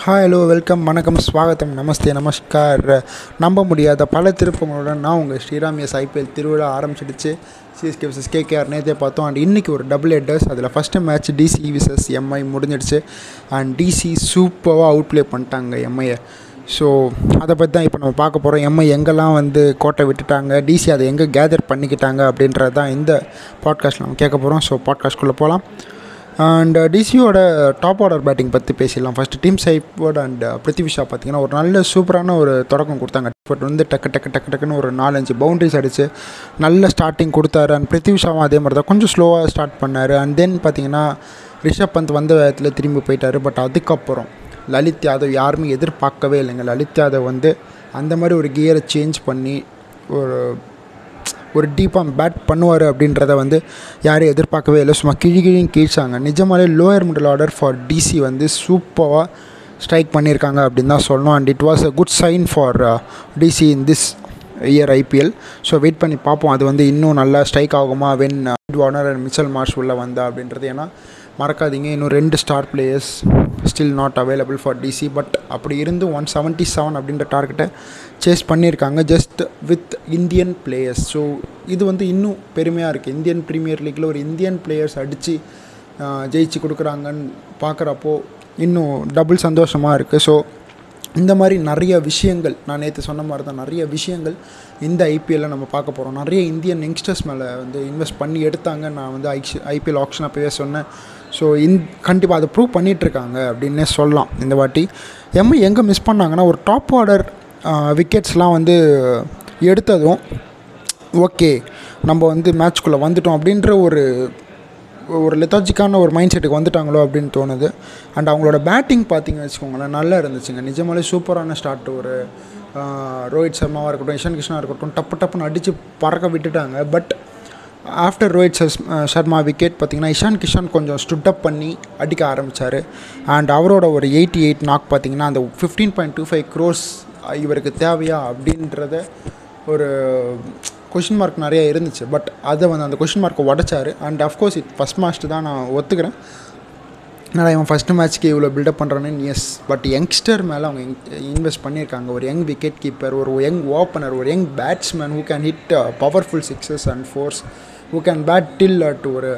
Hi hello welcome வணக்கம் ஸ்வாகத்தம் நமஸ்தே நமஸ்கார். நம்ப முடியாத பல திருப்பங்களுடன் நான் உங்கள் ஸ்ரீராம் எஸ் ஐபிஎல் திருவிழா ஆரம்பிச்சிடுச்சு. சிஎஸ்கே விசஸ் கேகேஆர் நேற்றே பார்த்தோம். அண்ட் இன்றைக்கி ஒரு டபுள் ஹெட்டர்ஸ் அதில் first match DC versus MI முடிஞ்சிடுச்சு. அண்ட் டிசி சூப்பராக அவுட் ப்ளே பண்ணிட்டாங்க எம்ஐயை ஸோ அதை பற்றி தான் இப்போ நம்ம பார்க்க போகிறோம் எம்ஐ எங்கெல்லாம் வந்து கோட்டை விட்டுட்டாங்க? டிசி அதை எங்கே கேதர் பண்ணிக்கிட்டாங்க அப்படின்றது தான் இந்த பாட்காஸ்ட்டில் நம்ம கேட்க போகிறோம் ஸோ பாட்காஸ்ட்குள்ளே போகலாம் அண்ட் டிசியோட டாப் ஆர்டர் பேட்டிங் பற்றி பேசிடலாம். ஃபஸ்ட்டு டீம் சைப்போர்ட் அண்ட் பிருத்திவிஷா பார்த்தீங்கன்னா ஒரு நல்ல சூப்பரான ஒரு தொடக்கம் கொடுத்தாங்க. பட் வந்து டக்கு டக்கு டக்கு டக்குன்னு ஒரு நாலஞ்சு பவுண்டரிஸ் அடித்து நல்ல ஸ்டார்டிங் கொடுத்தாரு. அண்ட் பிருத்திவிஷாவும் அதே மாதிரி தான். கொஞ்சம் ஸ்லோவாக ஸ்டார்ட் பண்ணார். அண்ட் தென் பார்த்தீங்கன்னா ரிஷப் பந்த் வந்த வேகத்தில் திரும்பி போயிட்டார். பட் அதுக்கப்புறம் லலித் யாதவ் யாருமே எதிர்பார்க்கவே இல்லைங்க. லலித் யாதவ் வந்து அந்த மாதிரி ஒரு கியரை சேஞ்ச் பண்ணி ஒரு ஒரு டீப்பாக பேட் பண்ணுவார் அப்படின்றத வந்து யாரும் எதிர்பார்க்கவே இல்லை. சும்மா கிழி கிழியும் கீழ்ச்சாங்க. நிஜமாலே lower middle order for DC வந்து சூப்பராக ஸ்ட்ரைக் பண்ணியிருக்காங்க அப்படின்னு தான் சொல்லணும். And it was a good sign for DC in this year IPL so wait பண்ணி பார்ப்போம். அது வந்து இன்னும் நல்லா ஸ்ட்ரைக் ஆகுமா? When Warner and Mitchell Marsh உள்ளே வந்தா அப்படின்றது. ஏன்னா மறக்காதீங்க. இன்னும் ரெண்டு star players still not available for DC but அப்படி இருந்து ஒன் செவன்ட்டி செவன் அப்படின்ற டார்கெட்டை சேஸ் பண்ணியிருக்காங்க just with Indian players so இது வந்து இன்னும் பெருமையாக இருக்குது இந்தியன் ப்ரீமியர் லீக்கில் ஒரு இந்தியன் பிளேயர்ஸ் அடித்து ஜெயிச்சு கொடுக்குறாங்கன்னு பார்க்குறப்போ இன்னும் டபுள் சந்தோஷமாக இருக்குது ஸோ இந்த மாதிரி நிறைய விஷயங்கள் நான் நேற்று சொன்ன மாதிரி தான் நிறைய விஷயங்கள் இந்த ஐபிஎல்லில் நம்ம பார்க்க போகிறோம் நிறைய இந்தியன் யங்ஸ்டர்ஸ் மேலே வந்து இன்வெஸ்ட் பண்ணி எடுத்தாங்க நான் வந்து ஐ ஐபிஎல் ஆப்ஷன் அப்போவே சொன்னேன். ஸோ இந் கண்டிப்பாக அதை ப்ரூவ் பண்ணிகிட்ருக்காங்க அப்படின்னே சொல்லலாம் இந்த வாட்டி. எம்ஐ எங்கே மிஸ் பண்ணாங்கன்னா ஒரு டாப் ஆர்டர் விக்கெட்ஸ்லாம் வந்து எடுத்ததும் ஓகே நம்ம வந்து மேட்ச்குள்ளே வந்துட்டோம் அப்படின்ற ஒரு ஒரு லெத்தாஜிக்கான ஒரு மைண்ட் செட்டுக்கு வந்துட்டாங்களோ அப்படின்னு தோணுது. அண்ட் அவங்களோட பேட்டிங் பார்த்தீங்கன்னு வச்சுக்கோங்களேன் நல்லா இருந்துச்சுங்க. நிஜமாலே சூப்பரான ஸ்டார்ட் ஒரு ரோஹித் சர்மாவாக இருக்கட்டும் இஷான் கிருஷ்ணா இருக்கட்டும் டப்பு டப்புன்னு அடித்து பறக்க விட்டுட்டாங்க. But after Rohit Sharma wicket பார்த்திங்கன்னா இஷான் கிஷான் கொஞ்சம் ஸ்டுட் அப் பண்ணி அடிக்க ஆரம்பித்தார் அண்ட் அவரோட ஒரு எயிட்டி எயிட் நாக் பார்த்திங்கன்னா அந்த fifteen point two five crores இவருக்கு தேவையா அப்படின்றத ஒரு கொஷின் மார்க் நிறைய இருந்துச்சு. பட் அதை வந்து அந்த கொஷின் மார்க்கை உடச்சார். And of course it first match தான் நான் ஒத்துக்கிறேன். நான் இவன் ஃபஸ்ட்டு மேட்ச்க்கு இவ்வளோ பில்டப் பண்ணுறானு எஸ் பட் யங்ஸ்டர் மேலே அவங்க இன்வெஸ்ட் பண்ணியிருக்காங்க. ஒரு யங் விக்கெட் கீப்பர் ஒரு யங் ஓப்பனர் ஒரு young batsman who can hit powerful sixes and fours who can bat till at ஒரு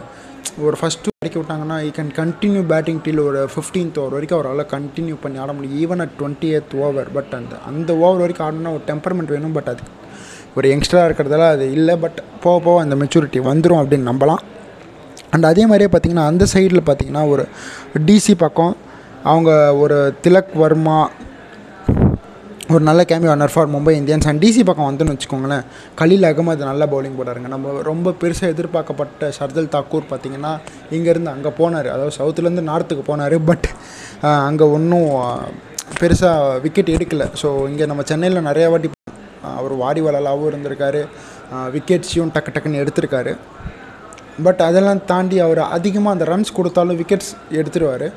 ஒரு ஃபஸ்ட்டு வரைக்கும் விட்டாங்கன்னா he can continue batting till ஒரு ஃபிஃப்டீன்த் ஓவர் வரைக்கும் அவரால் கண்டினியூ பண்ணி ஆட முடியும். Even at twenty eighth over but அந்த அந்த ஓவர் வரைக்கும் ஆடணும்னா ஒரு டெம்பர்மெண்ட் வேணும். பட் அதுக்கு ஒரு யங்ஸ்டராக இருக்கிறதால அது இல்லை. பட் போக போக அந்த மெச்சூரிட்டி வந்துடும் அப்படின்னு நம்பலாம். அண்ட் அதே மாதிரியே பார்த்திங்கன்னா அந்த சைடில் பார்த்திங்கன்னா ஒரு டிசி பக்கம் அவங்க ஒரு திலக் வர்மா ஒரு நல்ல cameo honour for Mumbai Indians and DC பக்கம் வந்துன்னு வச்சுக்கோங்களேன். கலீல் அகமது நல்ல பவுலிங் போடுறாங்க நம்ம ரொம்ப பெருசாக எதிர்பார்க்கப்பட்ட ஷர்தல் தாக்கூர் பார்த்திங்கன்னா இங்கேருந்து அங்கே போனார். அதாவது சவுத்துலேருந்து நார்த்துக்கு போனார். பட் அங்கே ஒன்றும் பெருசாக விக்கெட் எடுக்கலை. ஸோ இங்கே நம்ம சென்னையில் நிறையா வாட்டி அவர் வாடி வளலாகவும் இருந்திருக்காரு. விக்கெட்ஸையும் டக்கு டக்குன்னு எடுத்திருக்காரு. பட் அதெல்லாம் தாண்டி அவர் அதிகமாக அந்த ரன்ஸ் கொடுத்தாலும் விக்கெட்ஸ் எடுத்துருவார்.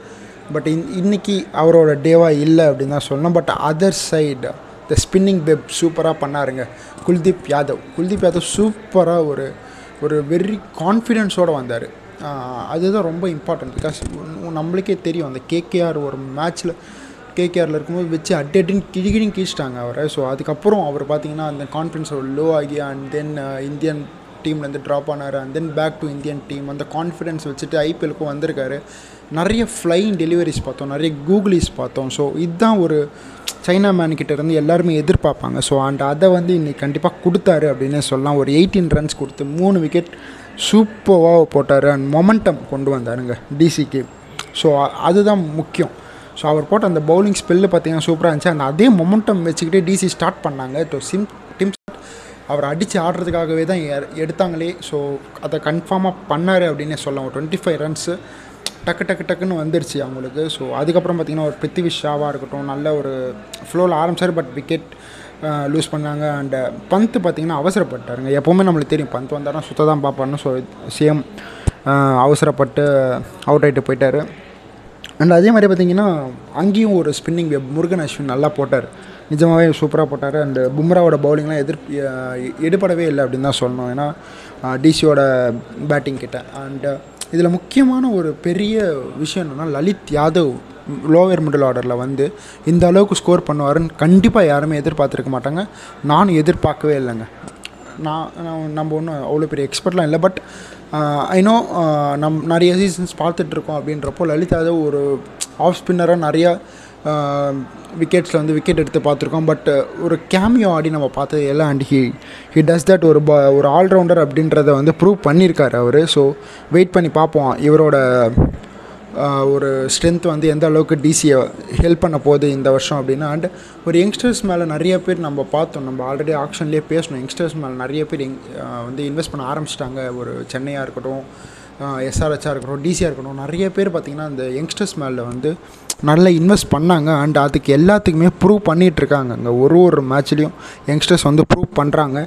பட் இன் இன்றைக்கி அவரோட டேவாக இல்லை அப்படின்னு தான் சொல்லணும். But other side the spinning web சூப்பராக பண்ணாருங்க. குல்தீப் யாதவ். குல்தீப் யாதவ் சூப்பராக ஒரு ஒரு வெரி கான்ஃபிடென்ஸோடு வந்தார். அதுதான் ரொம்ப இம்பார்ட்டன்ட் பிகாஸ் நம்மளுக்கே தெரியும் அந்த கேகேஆர் ஒரு மேட்ச்சில் கேகேஆரில் இருக்கும்போது வச்சு அடி அடின்னு கிழிகிழின்னு கீழ்ச்சிட்டாங்க அவரை. ஸோ அதுக்கப்புறம் அவர் பார்த்தீங்கன்னா அந்த கான்ஃபிடன்ஸ் லோ ஆகி அண்ட் தென் இந்தியன் டீம்லேருந்து ட்ராப் ஆனார். And then back to Indian team அந்த கான்ஃபிடென்ஸ் வச்சுட்டு ஐபிஎலுக்கும் வந்திருக்காரு. நிறைய ஃப்ளைங் டெலிவரிஸ் பார்த்தோம். நிறைய கூகுளிஸ் பார்த்தோம். ஸோ இதுதான் ஒரு சைனா மேன் இருந்து எல்லாருமே எதிர்பார்ப்பாங்க. ஸோ அண்ட் அதை வந்து இன்றைக்கி கண்டிப்பாக கொடுத்தாரு அப்படின்னு சொல்லலாம். ஒரு எயிட்டீன் ரன்ஸ் கொடுத்து மூணு விக்கெட் சூப்பராக போட்டார். அண்ட் மொமெண்டம் கொண்டு வந்தாருங்க டிசிக்கு ஸோ அதுதான் முக்கியம். ஸோ அவர் போட்ட அந்த பவுலிங் ஸ்பெல்லு பார்த்தீங்கன்னா சூப்பராக இருந்துச்சு. அந்த அதே மொமெண்டம் வச்சுக்கிட்டே டிசி ஸ்டார்ட் பண்ணாங்க. ஸோ சிம் அவர் அடித்து ஆடுறதுக்காகவே தான் எடுத்தாங்களே. ஸோ அதை கன்ஃபார்மாக பண்ணார் அப்படின்னே சொல்லலாம். ஒரு டுவெண்ட்டி ஃபைவ் ரன்ஸு டக்கு டக்கு டக்குன்னு வந்துருச்சு அவங்களுக்கு. ஸோ அதுக்கப்புறம் பார்த்திங்கன்னா ஒரு பிருத்திவி ஷாவாக இருக்கட்டும் நல்ல ஒரு ஃப்ளோவில் ஆரம்பிச்சார் பட் விக்கெட் லூஸ் பண்ணாங்க. அண்ட் பந்த் பார்த்திங்கன்னா அவசரப்பட்டாருங்க. எப்போவுமே நம்மளுக்கு தெரியும். பந்த் வந்தாலும் சுத்த தான் பார்ப்பாருன்னு ஸோ சேம் அவசரப்பட்டு அவுட் ஆகிட்டு போயிட்டார். அண்ட் அதே மாதிரி பார்த்திங்கன்னா அங்கேயும் ஒரு ஸ்பின்னிங் வெப் முருகன் அஸ்வின் நல்லா போட்டார். நிஜமாகவே சூப்பராக போட்டார். அண்ட் பும்ராவோட பவுலிங்லாம் எதிர் எடுபடவே இல்லை அப்படின்னு தான் சொல்லணும். ஏன்னா டிசியோட பேட்டிங் கிட்ட. அண்ட் இதில் முக்கியமான ஒரு பெரிய விஷயம் என்னென்னா லலித் யாதவ் லோவர் மிடில் ஆர்டரில் வந்து இந்த அளவுக்கு ஸ்கோர் பண்ணுவாருன்னு கண்டிப்பாக யாருமே எதிர்பார்த்துருக்க மாட்டாங்க. நானும் எதிர்பார்க்கவே இல்லைங்க. நான் நான் நம்ம ஒன்றும் அவ்வளோ பெரிய எக்ஸ்பர்ட்லாம் இல்லை. பட் Uh, ஐநோ uh, நம் நிறைய சீசன்ஸ் பார்த்துட்ருக்கோம் அப்படின்றப்போ லலித் யாதவ் ஒரு ஆஃப் ஸ்பின்னராக நிறையா விக்கெட்ஸில் வந்து விக்கெட் எடுத்து பார்த்துருக்கோம். பட் uh, ஒரு கேமியோ ஆடி நம்ம பார்த்தது எல்லாம் and he he does that ஒரு ப ஒரு ஆல்ரவுண்டர் அப்படின்றத வந்து ப்ரூவ் பண்ணியிருக்காரு அவர். ஸோ வெயிட் பண்ணி பார்ப்போம் இவரோட ஒரு ஸ்ட்ரென்த் வந்து எந்த அளவுக்கு டிசியை ஹெல்ப் பண்ண போகுது இந்த வருஷம் அப்படின்னா அண்ட் ஒரு யங்ஸ்டர்ஸ் மேலே நிறைய பேர் நம்ம பார்த்தோம். நம்ம ஆல்ரெடி ஆக்ஷன்லேயே பேசணும். யங்ஸ்டர்ஸ் மேலே நிறைய பேர் எங் வந்து இன்வெஸ்ட் பண்ண ஆரம்பிச்சிட்டாங்க. ஒரு சென்னையாக இருக்கட்டும் எஸ்ஆர்ஹெச்சாக இருக்கட்டும் டிசியாக இருக்கட்டும். நிறைய பேர் பார்த்திங்கன்னா அந்த யங்ஸ்டர்ஸ் மேலே வந்து நல்லா இன்வெஸ்ட் பண்ணாங்க. அண்ட் அதுக்கு எல்லாத்துக்குமே ப்ரூவ் பண்ணிகிட்ருக்காங்க அங்கே ஒரு ஒரு மேட்ச்லேயும் யங்ஸ்டர்ஸ் வந்து ப்ரூவ் பண்ணுறாங்க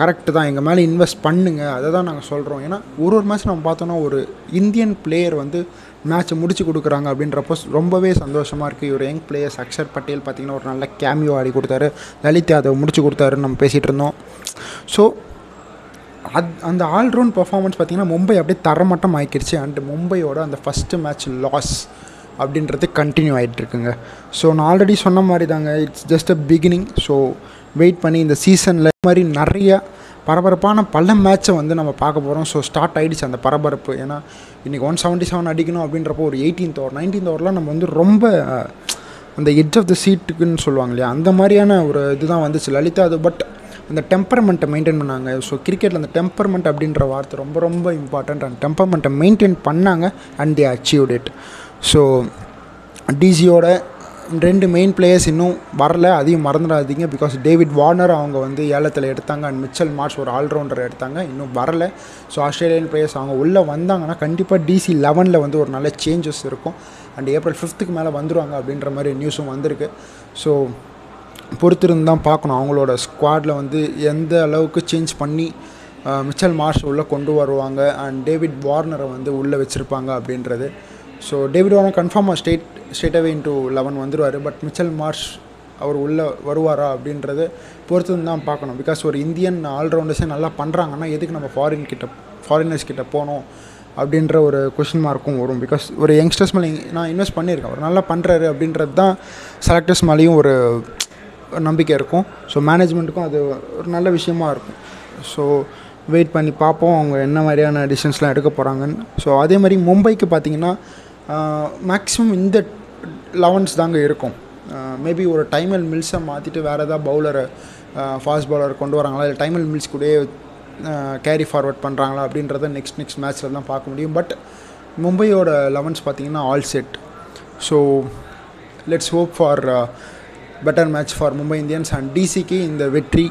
கரெக்டு தான். எங்கள் மேலே இன்வெஸ்ட் பண்ணுங்கள் அதை தான் நாங்கள் சொல்கிறோம் ஏன்னா ஒரு ஒரு மேட்ச் நம்ம பார்த்தோன்னா ஒரு இந்தியன் பிளேயர் வந்து மேட்ச்சை முடிச்சு கொடுக்குறாங்க அப்படின்றப்போ ரொம்பவே சந்தோஷமாக இருக்குது இவர் யங் பிளேயர்ஸ் அக்ஷர் பட்டேல் பார்த்திங்கன்னா ஒரு நல்ல கேமியோ ஆடி கொடுத்தாரு. லலித் யாதவ் முடிச்சு கொடுத்தாருன்னு நம்ம பேசிகிட்டு இருந்தோம். ஸோ அத் அந்த ஆல்ரவுண்ட் பர்ஃபார்மன்ஸ் பார்த்திங்கன்னா மும்பை அப்படியே தரமட்டம் ஆகிக்கிடுச்சு அண்ட் மும்பையோட அந்த ஃபஸ்ட்டு மேட்ச் லாஸ் அப்படின்றது கண்டினியூ ஆகிட்டு இருக்குங்க. ஸோ நான் ஆல்ரெடி சொன்ன மாதிரி தாங்க it's just a beginning so wait பண்ணி இந்த சீசனில் மாதிரி நிறைய பரபரப்பான பல மேட்ச்சை வந்து நம்ம பார்க்க போகிறோம் ஸோ ஸ்டார்ட் ஆகிடுச்சு அந்த பரபரப்பு. ஏன்னா இன்றைக்கி ஒன் செவன்ட்டி செவன் அடிக்கணும் அப்படின்றப்போ ஒரு எயிட்டீன்த் ஓவர் நைன்டீன்த் ஓவரில் நம்ம வந்து ரொம்ப அந்த எட்ஜ் ஆஃப் த சீட்டுக்குன்னு சொல்லுவாங்க இல்லையா? அந்த மாதிரியான ஒரு இதுதான் வந்துச்சு. லலிதா அது பட் அந்த டெம்பர்மெண்ட்டை மெயின்டைன் பண்ணாங்க. ஸோ கிரிக்கெட்டில் அந்த டெம்பர்மெண்ட் அப்படின்ற வார்த்தை ரொம்ப ரொம்ப இம்பார்ட்டண்ட் அந்த டெம்பர்மெண்ட்டை மெயின்டைன் பண்ணாங்க and they achieved it so டிசியோட ரெண்டு மெயின் பிளேயர்ஸ் இன்னும் வரல. அதையும் மறந்துடாதீங்க. பிகாஸ் டேவிட் வார்னர் அவங்க வந்து ஏலத்தில் எடுத்தாங்க. அண்ட் மிச்சல் மார்ச் ஒரு ஆல்ரவுண்டர் எடுத்தாங்க. இன்னும் வரல. ஸோ ஆஸ்திரேலியன் பிளேயர்ஸ் அவங்க உள்ளே வந்தாங்கன்னா கண்டிப்பாக டிசி லெவனில் வந்து ஒரு நல்ல சேஞ்சஸ் இருக்கும். அண்ட் ஏப்ரல் ஃபிஃப்த்துக்கு மேலே வந்துருவாங்க அப்படின்ற மாதிரி நியூஸும் வந்திருக்கு. ஸோ பொறுத்திருந்து தான் பார்க்கணும். அவங்களோட ஸ்குவாடில் வந்து எந்த அளவுக்கு சேஞ்ச் பண்ணி மிச்சல் மார்ஷ் உள்ளே கொண்டு வருவாங்க. அண்ட் டேவிட் வார்னரை வந்து உள்ளே வச்சுருப்பாங்க அப்படின்றது. ஸோ டேவிட் வார்னர் கன்ஃபார்மாக ஸ்டேட் ஸ்டேட்டாகவே இன்ட்டு லெவன் வந்துடுவார் பட் மிச்சல் மார்ஷ் அவர் உள்ளே வருவாரா அப்படின்றது பொறுத்து தான் பார்க்கணும். பிகாஸ் ஒரு இந்தியன் ஆல்ரவுண்டர்ஸே நல்லா பண்ணுறாங்கன்னா எதுக்கு நம்ம ஃபாரின் கிட்ட ஃபாரினர்ஸ் கிட்ட போகணும் அப்படின்ற ஒரு கொஷின் மார்க்கும் வரும். பிகாஸ் ஒரு யங்ஸ்டர்ஸ் மேலே நான் இன்வெஸ்ட் பண்ணியிருக்கேன். அவர் நல்லா பண்ணுறாரு அப்படின்றது தான் செலக்டர்ஸ் மேலேயும் ஒரு நம்பிக்கை இருக்கும். ஸோ மேனேஜ்மெண்ட்டுக்கும் அது ஒரு நல்ல விஷயமா இருக்கும். ஸோ வெயிட் பண்ணி பார்ப்போம். அவங்க என்ன மாதிரியான டிசிஷன்ஸ்லாம் எடுக்க போகிறாங்கன்னு ஸோ அதே மாதிரி மும்பைக்கு பார்த்தீங்கன்னா மேக்ஸிமம் இந்த லெவன்ஸ் தாங்க இருக்கும். மேபி ஒரு டைமல் மில்ஸை மாற்றிட்டு வேறு எதாவது பவுலரை ஃபாஸ்ட் பவுலர் கொண்டு வராங்களா? இல்லை டைமல் மில்ஸ் கூடயே கேரி ஃபார்வர்ட் பண்ணுறாங்களா அப்படின்றத நெக்ஸ்ட் நெக்ஸ்ட் மேட்ச்சில் தான் பார்க்க முடியும். பட் மும்பையோட லெவன்ஸ் பார்த்திங்கன்னா all set so let's hope for better match for Mumbai Indians and டிசிக்கு இந்த வெற்றி.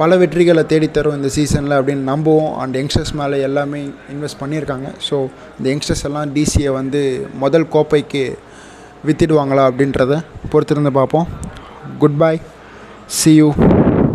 பல வெற்றிகளை தேடித்தரும் இந்த சீசனில் அப்படின்னு நம்புவோம். அண்ட் யங்ஸ்டர்ஸ் மேலே எல்லாமே இன்வெஸ்ட் பண்ணியிருக்காங்க. ஸோ இந்த யங்ஸ்டர்ஸ் எல்லாம் டிசியை வந்து முதல் கோப்பைக்கு வித்திடுவாங்களா அப்படின்றத பொறுத்திருந்து பார்ப்போம். Good bye C you